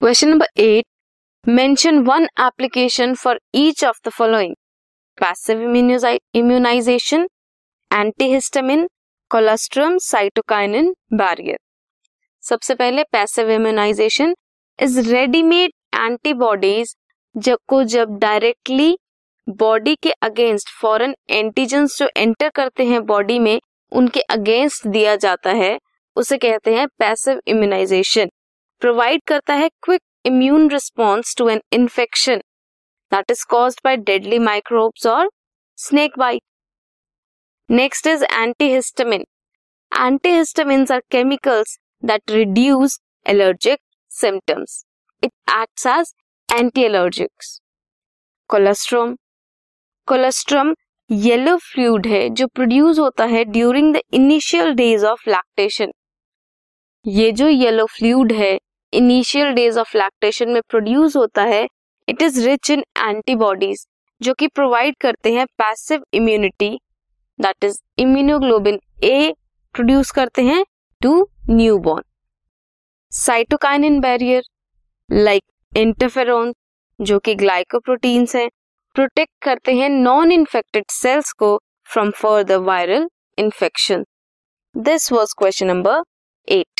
Question number eight mention one application for each of the following passive immunization antihistamine colostrum cytokinin barrier सबसे पहले passive immunization is readymade antibodies जब को जब directly body के against foreign antigens जो enter करते हैं body में, उनके अगेंस्ट दिया जाता है, उसे कहते हैं पैसिव इम्यूनाइजेशन प्रोवाइड करता है quick immune response to an infection that is cause by deadly microbes और snake bite next is antihistamine antihistamines are chemicals that reduce allergic symptoms it acts as anti allergics colostrum colostrum yellow fluid है जो produce होता है during the initial days of lactation ये जो yellow fluid है initial days of lactation में produce होता है it is rich in antibodies जो कि प्रोवाइड करते हैं passive immunity that is immunoglobulin A produce करते हैं to newborn cytokinin barrier like interferon जो कि ग्लाइकोप्रोटीन्स हैं प्रोटेक्ट करते हैं नॉन इन्फेक्टेड सेल्स को from further viral infection this was question number eight